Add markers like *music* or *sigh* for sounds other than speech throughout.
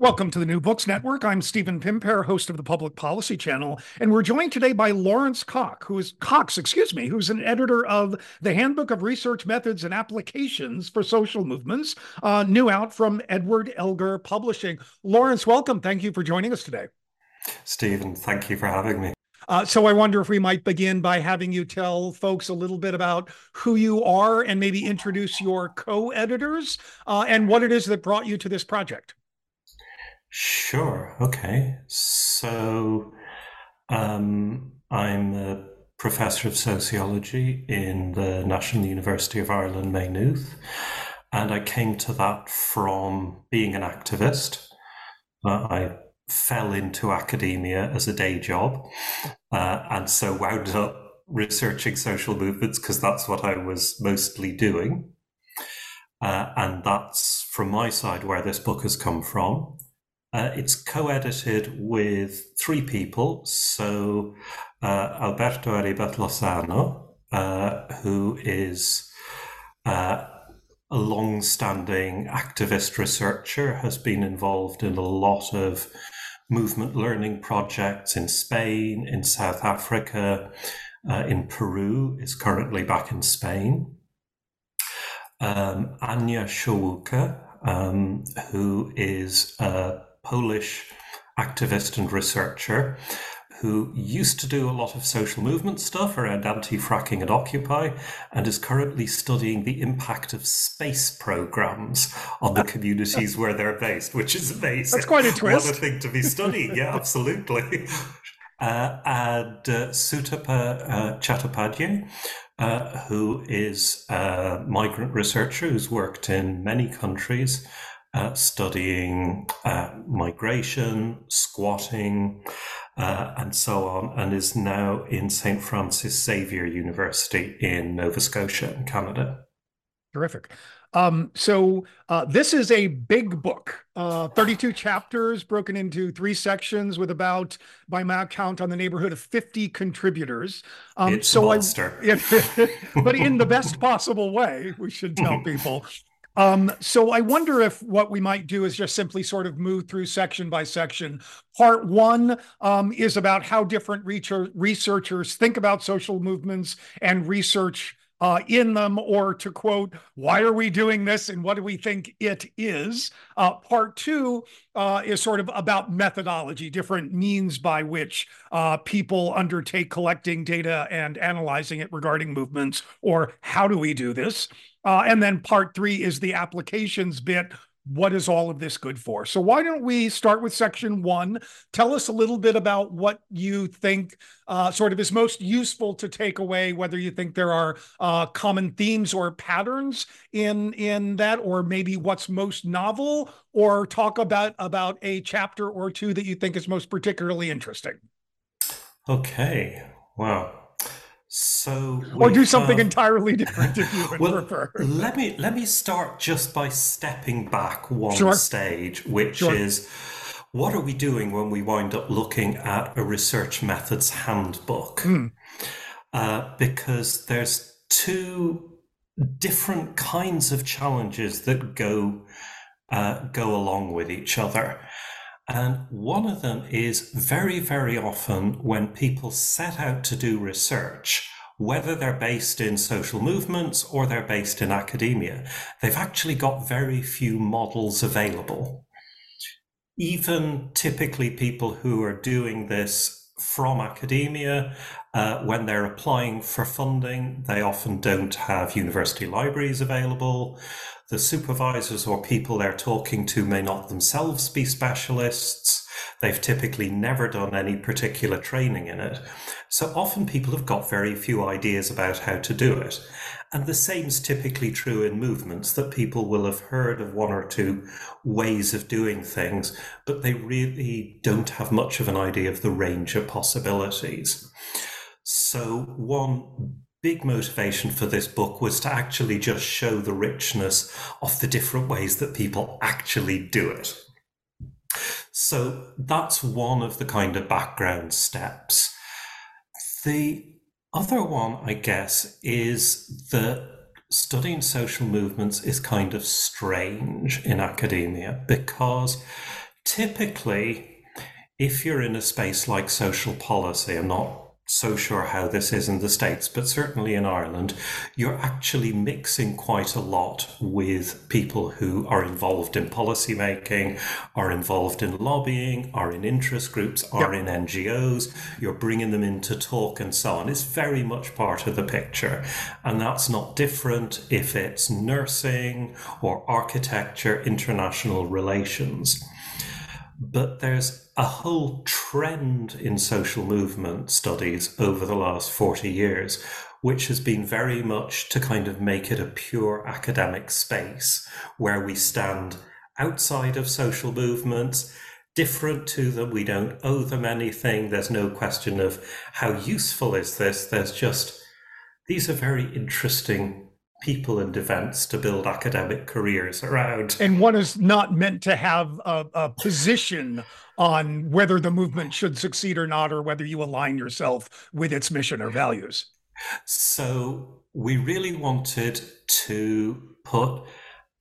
Welcome to the New Books Network. I'm Stephen Pimpare, host of the Public Policy Channel, and we're joined today by Laurence Cox, who is Cox, excuse me, who's an editor of the Handbook of Research Methods and Applications for Social Movements, uh, new out from Edward Elgar Publishing. Laurence, welcome. Thank you for joining us today. Stephen, thank you for having me. Uh, so I wonder if we might begin by having you tell folks a little bit about who you are and maybe introduce your co-editors uh, and what it is that brought you to this project. Sure. Okay. So um, I'm a professor of sociology in the National University of Ireland, Maynooth. And I came to that from being an activist. Uh, I fell into academia as a day job uh, and so wound up researching social movements because that's what I was mostly doing. Uh, and that's from my side where this book has come from. Uh, it's co-edited with three people. So uh, Alberto Arribas Lozano, uh, who is uh, a long-standing activist researcher, has been involved in a lot of movement learning projects in Spain, in South Africa, uh, in Peru. Is currently back in Spain. Um, Ania Szolucha, um, who is a Polish activist and researcher who used to do a lot of social movement stuff around anti fracking and Occupy, and is currently studying the impact of space programs on the communities where they're based, which is amazing. That's quite a twist. What a thing to be studying. Yeah, absolutely. *laughs* Uh, and uh, Sutapa uh, Chattopadhyay, uh, who is a migrant researcher who's worked in many countries uh, studying uh, migration, squatting, uh, and so on, and is now in St. Francis Xavier University in Nova Scotia in Canada. Terrific. Um, so uh, this is a big book, uh, 32 chapters broken into three sections with about, by my count, on the neighborhood of 50 contributors. Um, it's so a monster. I, *laughs* but in the best *laughs* possible way, we should tell *laughs* people. Um, so I wonder if what we might do is just simply sort of move through section by section. Part one um, is about how different researchers think about social movements and research uh, in them, or to quote, why are we doing this and what do we think it is? Uh, part two uh, is sort of about methodology, different means by which uh, people undertake collecting data and analyzing it regarding movements, or how do we do this? Uh, and then part three is the applications bit. What is all of this good for? So, why don't we start with section one? Tell us a little bit about what you think uh, sort of is most useful to take away, whether you think there are uh, common themes or patterns in in that, or maybe what's most novel, or talk about about a chapter or two that you think is most particularly interesting. Okay. Wow. So or do something have, entirely different if you would *laughs* well, prefer. let me let me start just by stepping back one sure. stage, which sure. is what are we doing when we wind up looking at a research methods handbook? Mm. Uh, because there's two different kinds of challenges that go uh, go along with each other. And one of them is very, very often when people set out to do research, whether they're based in social movements or they're based in academia, they've actually got very few models available. Even typically, people who are doing this from academia, uh, when they're applying for funding, they often don't have university libraries available. The supervisors or people they're talking to may not themselves be specialists. They've typically never done any particular training in it. So often people have got very few ideas about how to do it. And the same's typically true in movements that people will have heard of one or two ways of doing things, but they really don't have much of an idea of the range of possibilities. So, one big motivation for this book was to actually just show the richness of the different ways that people actually do it. So that's one of the kind of background steps. The other one, I guess, is that studying social movements is kind of strange in academia because typically, if you're in a space like social policy, I'm not so sure how this is in the States, but certainly in Ireland, you're actually mixing quite a lot with people who are involved in policy making, are involved in lobbying, are in interest groups, are yep. in NGOs. You're bringing them in to talk and so on. It's very much part of the picture. And that's not different if it's nursing or architecture, international relations. But there's a whole trend in social movement studies over the last 40 years, which has been very much to kind of make it a pure academic space where we stand outside of social movements, different to them. We don't owe them anything. There's no question of how useful is this. There's just, these are very interesting people and events to build academic careers around. And one is not meant to have a, a, position on whether the movement should succeed or not, or whether you align yourself with its mission or values. So we really wanted to put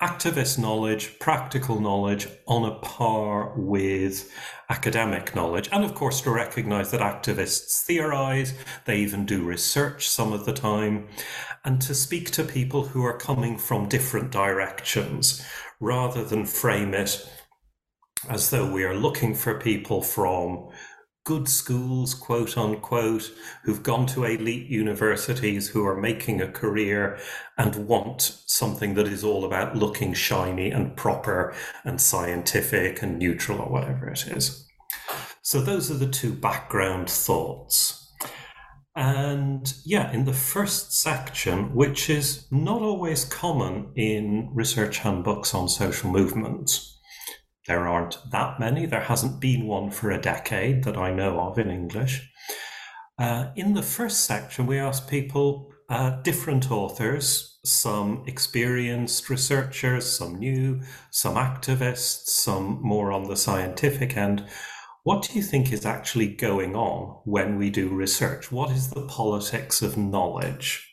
activist knowledge, practical knowledge on a par with academic knowledge. And of course, to recognize that activists theorize, they even do research some of the time, and to speak to people who are coming from different directions rather than frame it as though we are looking for people from good schools, quote unquote, who've gone to elite universities, who are making a career and want something that is all about looking shiny and proper and scientific and neutral or whatever it is. So, those are the two background thoughts. And yeah, in the first section, which is not always common in research handbooks on social movements, there aren't that many. There hasn't been one for a decade that I know of in English. Uh, in the first section, we asked people, uh, different authors, some experienced researchers, some new, some activists, some more on the scientific end. What do you think is actually going on when we do research? What is the politics of knowledge?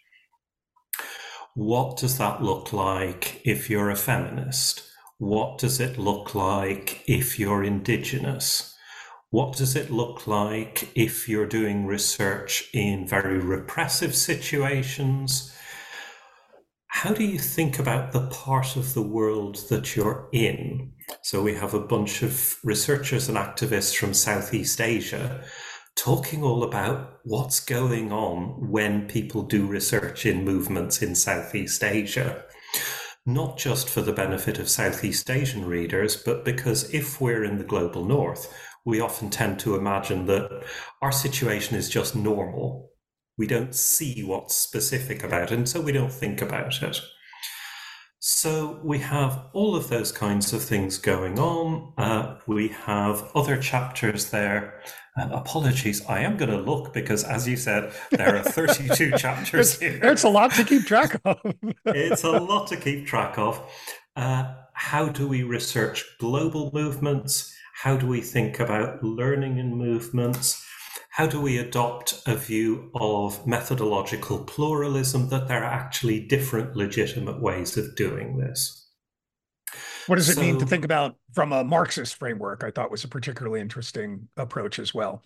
What does that look like if you're a feminist? What does it look like if you're Indigenous? What does it look like if you're doing research in very repressive situations? How do you think about the part of the world that you're in? So, we have a bunch of researchers and activists from Southeast Asia talking all about what's going on when people do research in movements in Southeast Asia not just for the benefit of Southeast Asian readers, but because if we're in the global north, we often tend to imagine that our situation is just normal. We don't see what's specific about it, and so we don't think about it. So we have all of those kinds of things going on. Uh, we have other chapters there. Uh, apologies, I am going to look because, as you said, there are 32 *laughs* chapters it's, here. It's a lot to keep track of. it's a lot to keep *laughs* track of. Uh, how do we research global movements? How do we think about learning in movements? How do we adopt a view of methodological pluralism that there are actually different legitimate ways of doing this? What does it mean to think about from a Marxist framework? I thought was a particularly interesting approach as well.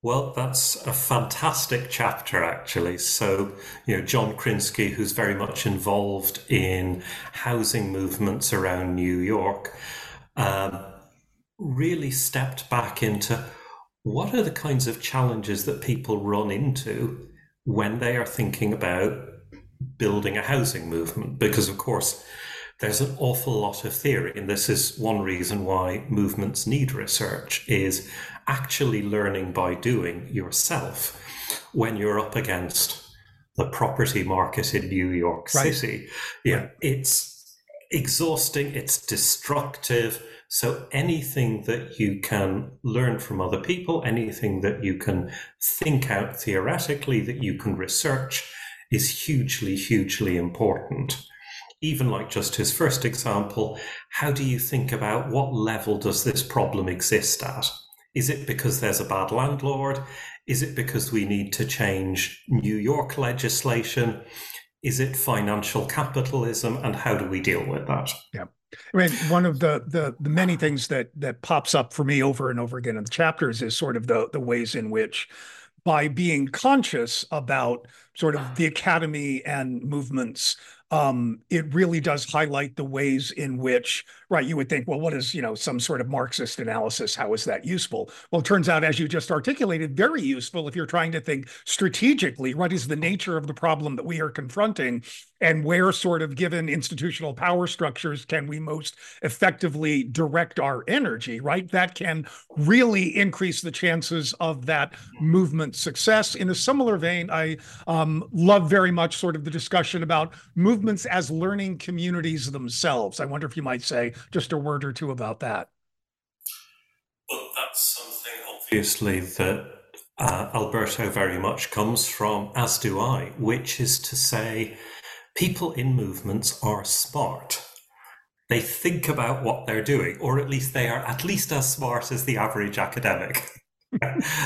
Well, that's a fantastic chapter, actually. So, you know, John Krinsky, who's very much involved in housing movements around New York, um, really stepped back into what are the kinds of challenges that people run into when they are thinking about building a housing movement? Because, of course, there's an awful lot of theory and this is one reason why movements need research is actually learning by doing yourself when you're up against the property market in New York right. City. Yeah, right. it's exhausting, it's destructive. So anything that you can learn from other people, anything that you can think out theoretically, that you can research, is hugely, hugely important even like just his first example, how do you think about what level does this problem exist at? Is it because there's a bad landlord? Is it because we need to change New York legislation? Is it financial capitalism? And how do we deal with that? Yeah. I mean, one of the, the the many things that that pops up for me over and over again in the chapters is sort of the the ways in which by being conscious about sort of the academy and movements um, it really does highlight the ways in which, right, you would think, well, what is, you know, some sort of Marxist analysis? How is that useful? Well, it turns out, as you just articulated, very useful if you're trying to think strategically, what is the nature of the problem that we are confronting and where sort of given institutional power structures can we most effectively direct our energy, right? That can really increase the chances of that movement success. In a similar vein, I um, love very much sort of the discussion about movements as learning communities themselves. I wonder if you might say just a word or two about that. Well, that's something obviously that uh, Alberto very much comes from, as do I, which is to say, people in movements are smart. They think about what they're doing, or at least they are at least as smart as the average academic. *laughs*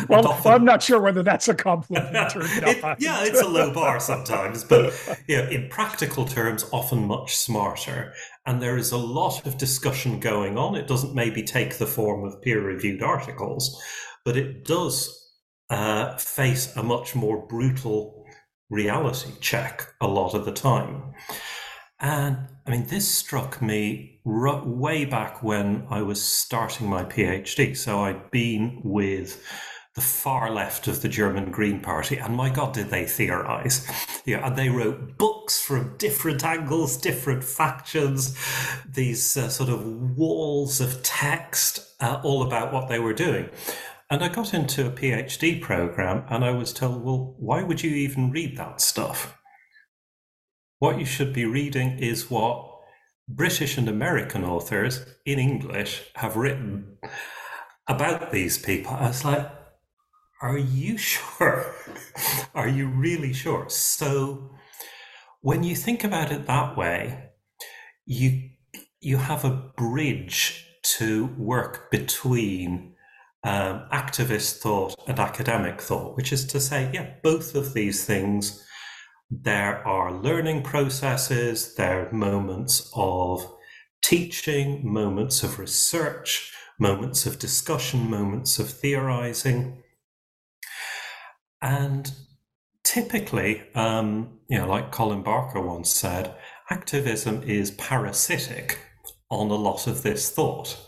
well, often, I'm not sure whether that's a compliment or *laughs* not. It, yeah, it's a low bar sometimes, but you know, in practical terms, often much smarter. And there is a lot of discussion going on. It doesn't maybe take the form of peer-reviewed articles, but it does uh, face a much more brutal reality check a lot of the time. And I mean, this struck me r- way back when I was starting my PhD. So I'd been with the far left of the German Green Party, and my God, did they theorize? Yeah, and they wrote books from different angles, different factions, these uh, sort of walls of text, uh, all about what they were doing. And I got into a PhD program and I was told, well, why would you even read that stuff? What you should be reading is what British and American authors in English have written about these people. I was like, are you *laughs* sure? are you really sure? So when you think about it that way, you you have a bridge to work between um, activist thought and academic thought, which is to say, yeah, both of these things, there are learning processes, there are moments of teaching, moments of research, moments of discussion, moments of theorizing. And typically, um, you know, like Colin Barker once said, activism is parasitic on a lot of this thought.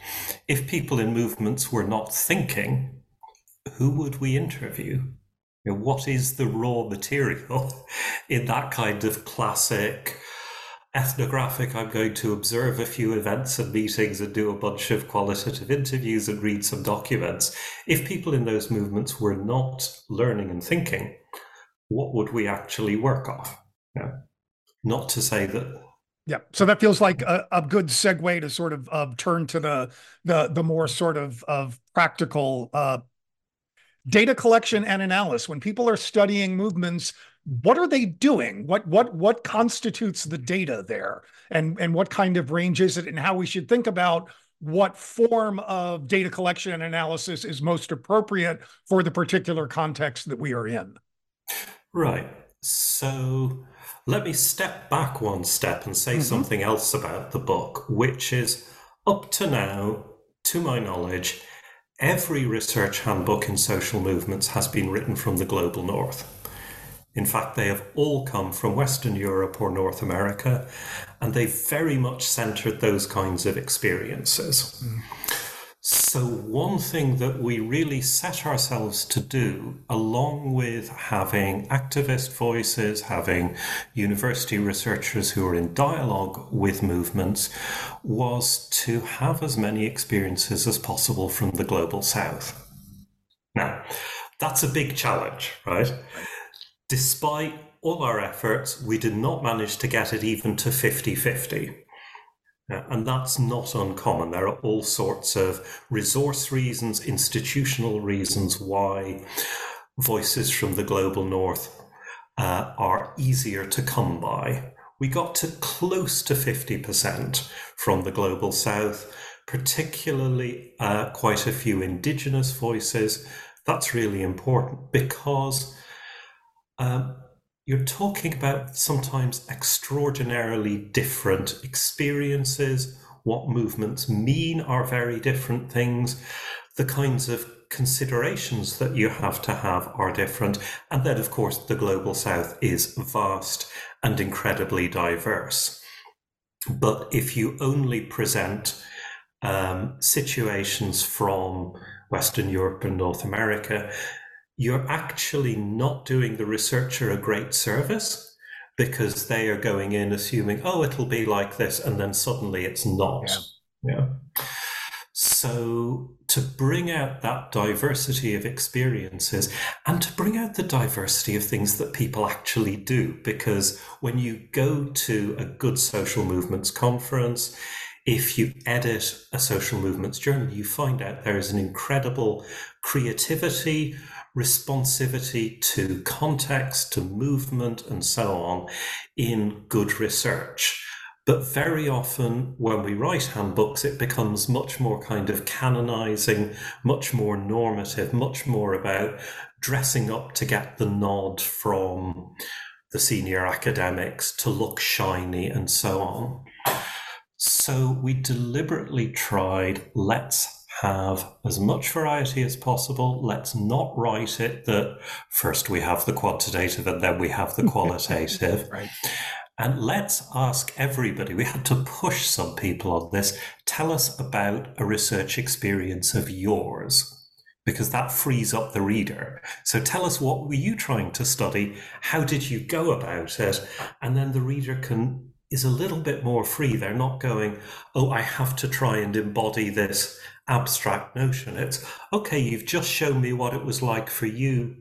If people in movements were not thinking, who would we interview? You know, what is the raw material *laughs* in that kind of classic ethnographic? I'm going to observe a few events and meetings and do a bunch of qualitative interviews and read some documents. If people in those movements were not learning and thinking, what would we actually work off? You know, not to say that yeah, so that feels like a, a good segue to sort of turn to the the the more sort of of practical uh, data collection and analysis. When people are studying movements, what are they doing? What what what constitutes the data there, and and what kind of range is it, and how we should think about what form of data collection and analysis is most appropriate for the particular context that we are in. Right. So let me step back one step and say mm-hmm. something else about the book, which is up to now, to my knowledge, every research handbook in social movements has been written from the global north. In fact, they have all come from Western Europe or North America, and they very much centered those kinds of experiences. Mm. So, one thing that we really set ourselves to do, along with having activist voices, having university researchers who are in dialogue with movements, was to have as many experiences as possible from the global south. Now, that's a big challenge, right? Despite all our efforts, we did not manage to get it even to 50 50. And that's not uncommon. There are all sorts of resource reasons, institutional reasons why voices from the global north uh, are easier to come by. We got to close to 50% from the global south, particularly uh, quite a few indigenous voices. That's really important because um, you're talking about sometimes extraordinarily different experiences. What movements mean are very different things. The kinds of considerations that you have to have are different. And then, of course, the global south is vast and incredibly diverse. But if you only present um, situations from Western Europe and North America, you're actually not doing the researcher a great service because they are going in assuming, oh, it'll be like this, and then suddenly it's not. Yeah. yeah. So, to bring out that diversity of experiences and to bring out the diversity of things that people actually do, because when you go to a good social movements conference, if you edit a social movements journal, you find out there is an incredible creativity, responsivity to context, to movement, and so on in good research. But very often, when we write handbooks, it becomes much more kind of canonizing, much more normative, much more about dressing up to get the nod from the senior academics to look shiny and so on. So we deliberately tried let's have as much variety as possible. Let's not write it that first we have the quantitative and then we have the *laughs* qualitative. right. And let's ask everybody, we had to push some people on this. Tell us about a research experience of yours, because that frees up the reader. So tell us what were you trying to study? How did you go about it? And then the reader can is a little bit more free. They're not going, oh, I have to try and embody this abstract notion. It's okay, you've just shown me what it was like for you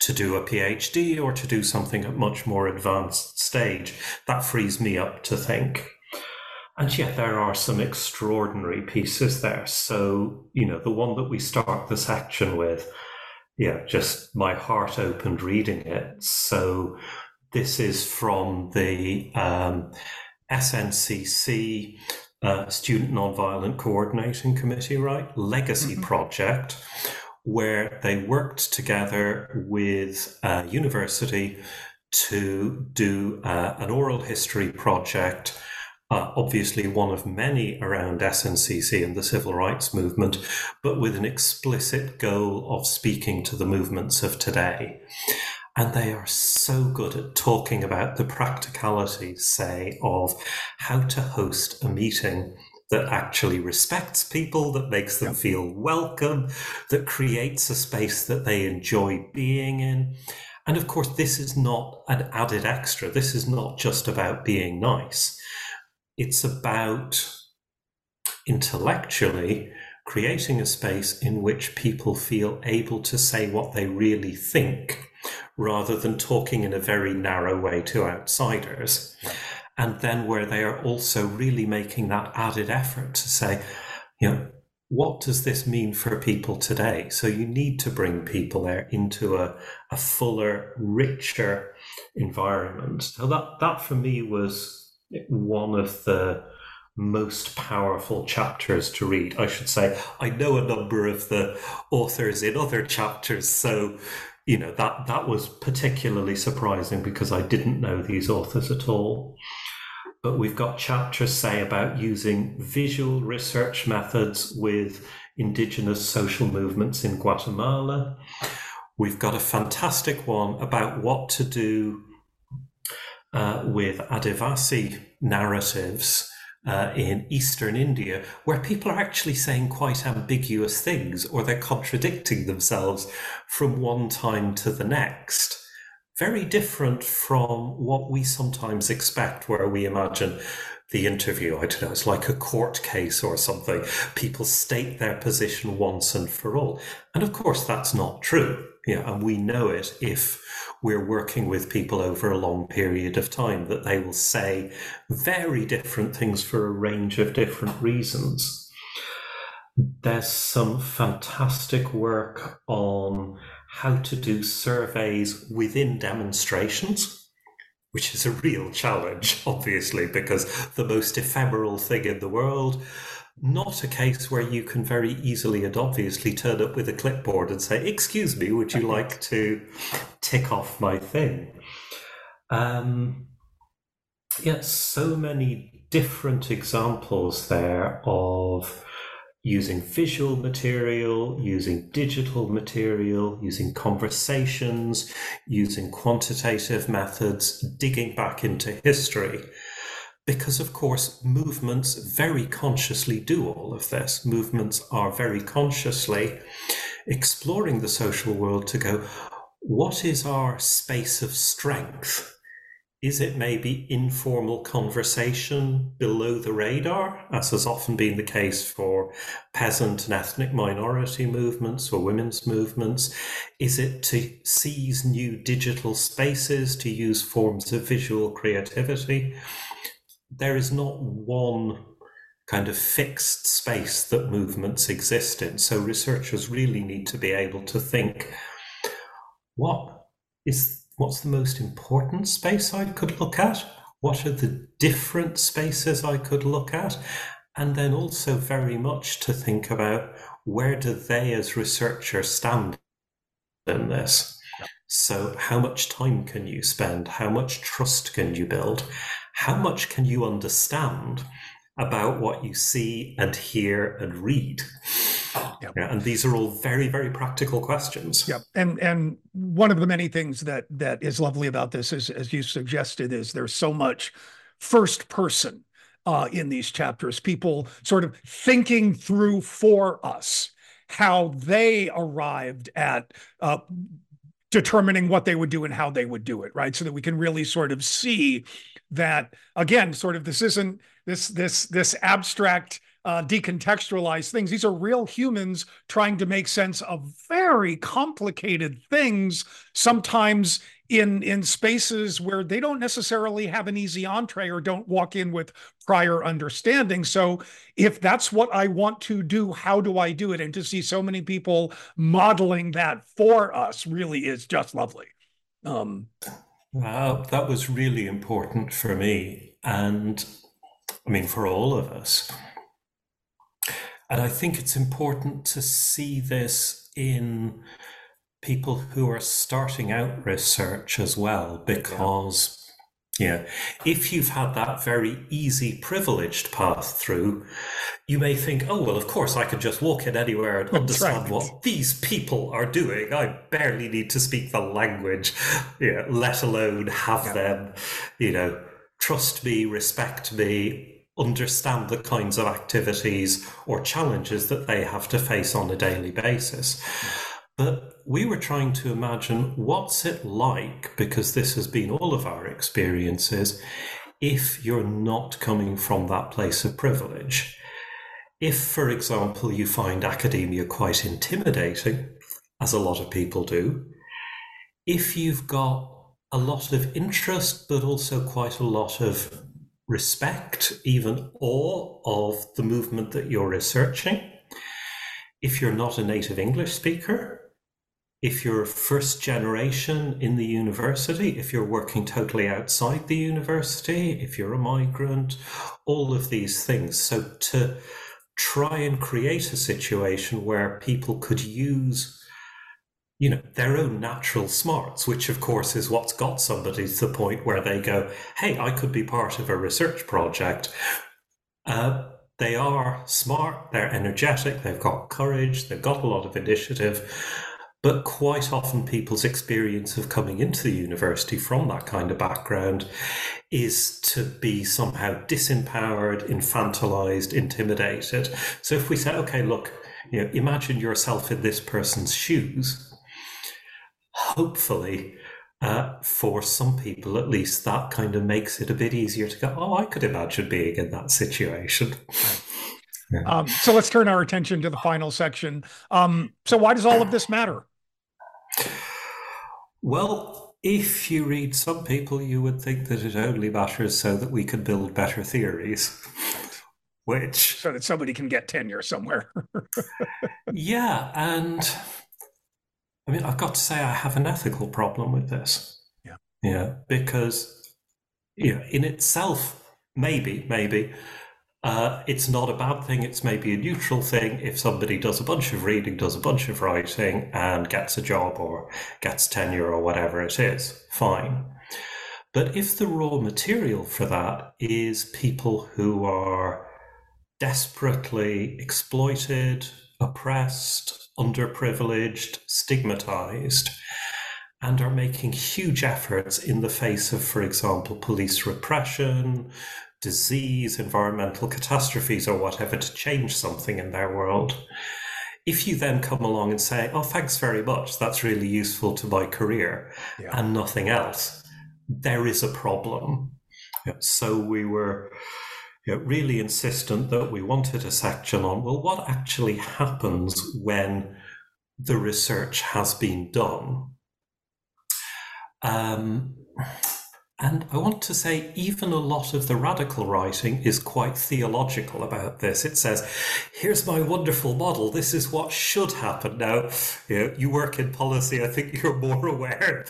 to do a PhD or to do something at much more advanced stage. That frees me up to think. And yet there are some extraordinary pieces there. So, you know, the one that we start the section with, yeah, just my heart opened reading it. So this is from the um, SNCC uh, Student Nonviolent Coordinating Committee, right? Legacy mm-hmm. project, where they worked together with a university to do uh, an oral history project. Uh, obviously, one of many around SNCC and the civil rights movement, but with an explicit goal of speaking to the movements of today. And they are so good at talking about the practicalities, say, of how to host a meeting that actually respects people, that makes them feel welcome, that creates a space that they enjoy being in. And of course, this is not an added extra. This is not just about being nice. It's about intellectually creating a space in which people feel able to say what they really think rather than talking in a very narrow way to outsiders. And then where they are also really making that added effort to say, you know, what does this mean for people today? So you need to bring people there into a, a fuller, richer environment. So that that for me was one of the most powerful chapters to read. I should say I know a number of the authors in other chapters, so you know that that was particularly surprising because I didn't know these authors at all. But we've got chapters say about using visual research methods with indigenous social movements in Guatemala. We've got a fantastic one about what to do uh, with Adivasi narratives uh, in eastern India, where people are actually saying quite ambiguous things or they're contradicting themselves from one time to the next. Very different from what we sometimes expect, where we imagine the interview, I don't know, it's like a court case or something. People state their position once and for all. And of course, that's not true. Yeah, and we know it if we're working with people over a long period of time, that they will say very different things for a range of different reasons. There's some fantastic work on how to do surveys within demonstrations, which is a real challenge, *laughs* obviously, because the most ephemeral thing in the world not a case where you can very easily and obviously turn up with a clipboard and say, Excuse me, would you like to tick off my thing? Um, yes, so many different examples there of using visual material, using digital material, using conversations, using quantitative methods, digging back into history because of course movements very consciously do all of this movements are very consciously exploring the social world to go what is our space of strength is it maybe informal conversation below the radar, as has often been the case for peasant and ethnic minority movements or women's movements? Is it to seize new digital spaces, to use forms of visual creativity? There is not one kind of fixed space that movements exist in. So researchers really need to be able to think what is what's the most important space I could look at? What are the different spaces I could look at? And then also very much to think about where do they as researchers stand in this? So how much time can you spend? How much trust can you build? How much can you understand about what you see and hear and read? Yep. Yeah, and these are all very, very practical questions. Yep. And and one of the many things that that is lovely about this is, as you suggested, is there's so much first person uh, in these chapters. People sort of thinking through for us how they arrived at uh, determining what they would do and how they would do it, right? So that we can really sort of see that again, sort of this isn't this this this abstract uh, decontextualized things. These are real humans trying to make sense of very complicated things, sometimes in in spaces where they don't necessarily have an easy entree or don't walk in with prior understanding. So if that's what I want to do, how do I do it? And to see so many people modeling that for us really is just lovely. Um, Wow, that was really important for me. And I mean, for all of us. And I think it's important to see this in people who are starting out research as well, because yeah. If you've had that very easy, privileged path through, you may think, oh, well, of course, I can just walk in anywhere and understand right. what these people are doing. I barely need to speak the language, yeah, let alone have yeah. them, you know, trust me, respect me, understand the kinds of activities or challenges that they have to face on a daily basis. But we were trying to imagine what's it like, because this has been all of our experiences, if you're not coming from that place of privilege. If, for example, you find academia quite intimidating, as a lot of people do, if you've got a lot of interest, but also quite a lot of respect, even awe of the movement that you're researching, if you're not a native English speaker, if you're first generation in the university, if you're working totally outside the university, if you're a migrant, all of these things. So to try and create a situation where people could use you know their own natural smarts which of course is what's got somebody to the point where they go hey i could be part of a research project uh, they are smart, they're energetic, they've got courage, they've got a lot of initiative. But quite often, people's experience of coming into the university from that kind of background is to be somehow disempowered, infantilized, intimidated. So if we say, okay, look, you know, imagine yourself in this person's shoes, hopefully, uh, for some people at least, that kind of makes it a bit easier to go, oh, I could imagine being in that situation. Yeah. Um, so let's turn our attention to the final section. Um, so, why does all of this matter? Well, if you read some people, you would think that it only matters so that we can build better theories. *laughs* Which. So that somebody can get tenure somewhere. *laughs* yeah. And I mean, I've got to say, I have an ethical problem with this. Yeah. Yeah. Because, yeah, in itself, maybe, maybe uh, it's not a bad thing. It's maybe a neutral thing if somebody does a bunch of reading, does a bunch of writing, and gets a job or gets tenure or whatever it is. Fine. But if the raw material for that is people who are desperately exploited, oppressed, underprivileged, stigmatized, and are making huge efforts in the face of, for example, police repression, disease, environmental catastrophes, or whatever to change something in their world. If you then come along and say, Oh, thanks very much, that's really useful to my career, yeah. and nothing else, there is a problem. So we were you know, really insistent that we wanted a section on well, what actually happens when the research has been done? Um, and I want to say, even a lot of the radical writing is quite theological about this. It says, here's my wonderful model. This is what should happen. Now, you, know, you work in policy. I think you're more *laughs* aware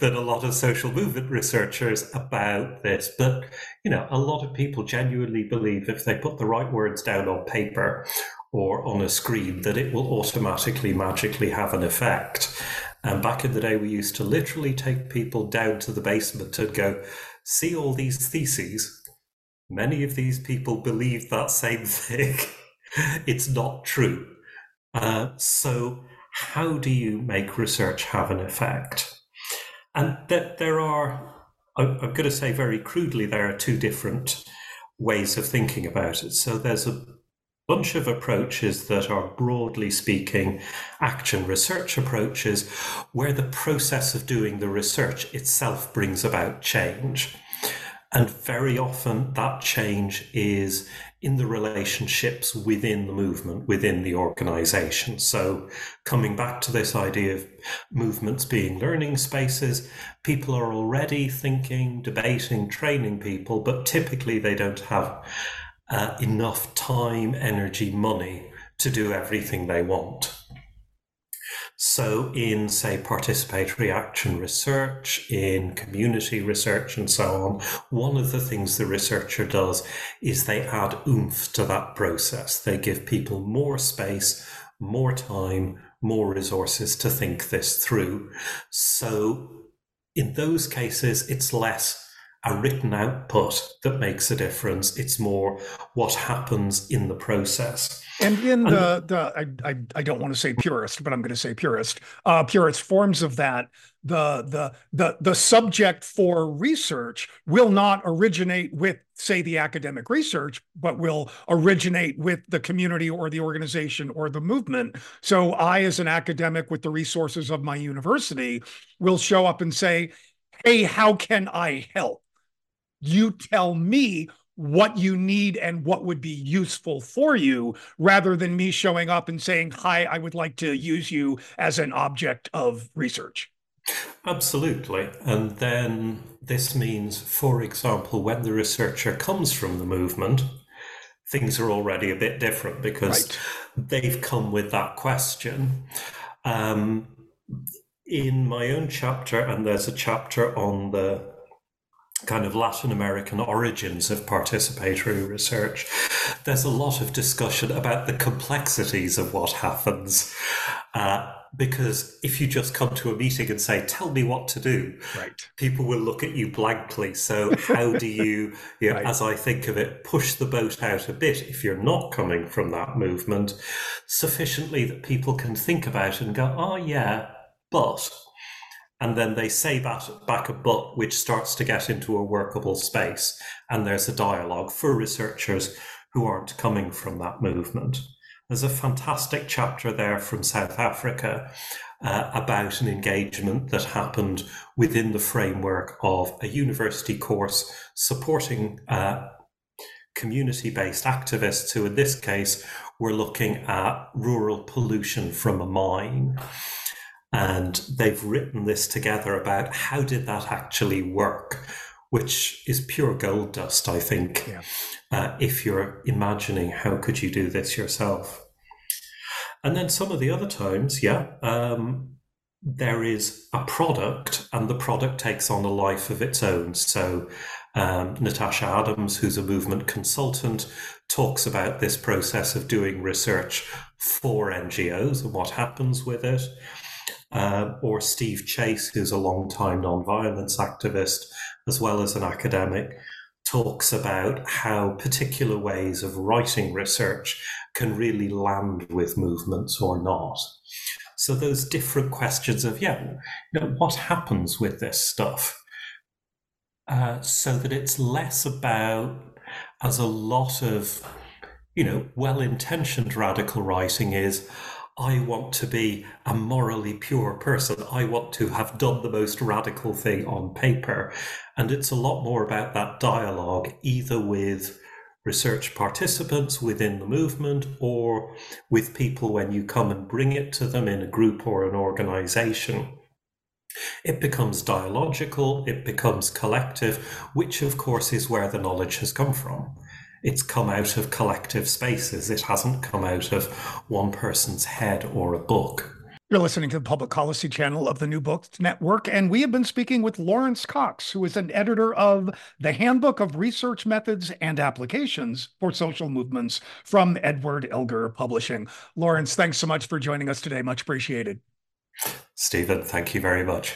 than a lot of social movement researchers about this. But, you know, a lot of people genuinely believe if they put the right words down on paper or on a screen, that it will automatically, magically have an effect. And back in the day, we used to literally take people down to the basement and go, see all these theses. Many of these people believe that same *laughs* thing. it's not true. Uh, so, how do you make research have an effect? And that there are, I'm going to say very crudely, there are two different ways of thinking about it. So, there's a bunch of approaches that are broadly speaking action research approaches where the process of doing the research itself brings about change. And very often that change is in the relationships within the movement, within the organization. So, coming back to this idea of movements being learning spaces, people are already thinking, debating, training people, but typically they don't have uh, enough time, energy, money to do everything they want. So, in, say, participatory action research, in community research, and so on, one of the things the researcher does is they add oomph to that process. They give people more space, more time, more resources to think this through. So, in those cases, it's less a written output that makes a difference. It's more what happens in the process. And in and, the the I, I, I don't want to say purist, but I'm going to say purist. Uh, purist forms of that. The the the the subject for research will not originate with say the academic research, but will originate with the community or the organization or the movement. So I, as an academic with the resources of my university, will show up and say, "Hey, how can I help?" You tell me what you need and what would be useful for you rather than me showing up and saying, Hi, I would like to use you as an object of research. Absolutely. And then this means, for example, when the researcher comes from the movement, things are already a bit different because right. they've come with that question. Um, in my own chapter, and there's a chapter on the kind of Latin American origins of participatory research, there's a lot of discussion about the complexities of what happens. Uh, because if you just come to a meeting and say, "Tell me what to do," right. people will look at you blankly. So, *laughs* how do you, you know, right. as I think of it, push the boat out a bit if you're not coming from that movement, sufficiently that people can think about it and go, "Oh yeah, but." And then they say that back a but, which starts to get into a workable space, and there's a dialogue for researchers who aren't coming from that movement. There's a fantastic chapter there from South Africa uh, about an engagement that happened within the framework of a university course supporting uh, community based activists who, in this case, were looking at rural pollution from a mine. And they've written this together about how did that actually work, which is pure gold dust, I think. Yeah. Uh, if you're imagining how could you do this yourself. And then some of the other times, yeah, um, there is a product and the product takes on a life of its own. So um, Natasha Adams, who's a movement consultant, talks about this process of doing research for NGOs and what happens with it. Uh, or Steve Chase, who's a long-time nonviolence activist as well as an academic, talks about how particular ways of writing research can really land with movements or not. So those different questions of, yeah, you know, what happens with this stuff? Uh, so that it's less about, as a lot of, you know, well-intentioned radical writing is, I want to be a morally pure person. I want to have done the most radical thing on paper. And it's a lot more about that dialogue, either with research participants within the movement or with people when you come and bring it to them in a group or an organization. It becomes dialogical, it becomes collective, which of course is where the knowledge has come from. It's come out of collective spaces, it hasn't come out of one person's head or a book. You're listening to the Public Policy Channel of the New Books Network, and we have been speaking with Laurence Cox, who is an editor of the Handbook of Research Methods and Applications for Social Movements from Edward Elgar Publishing. Laurence, thanks so much for joining us today. Much appreciated. Stephen, thank you very much.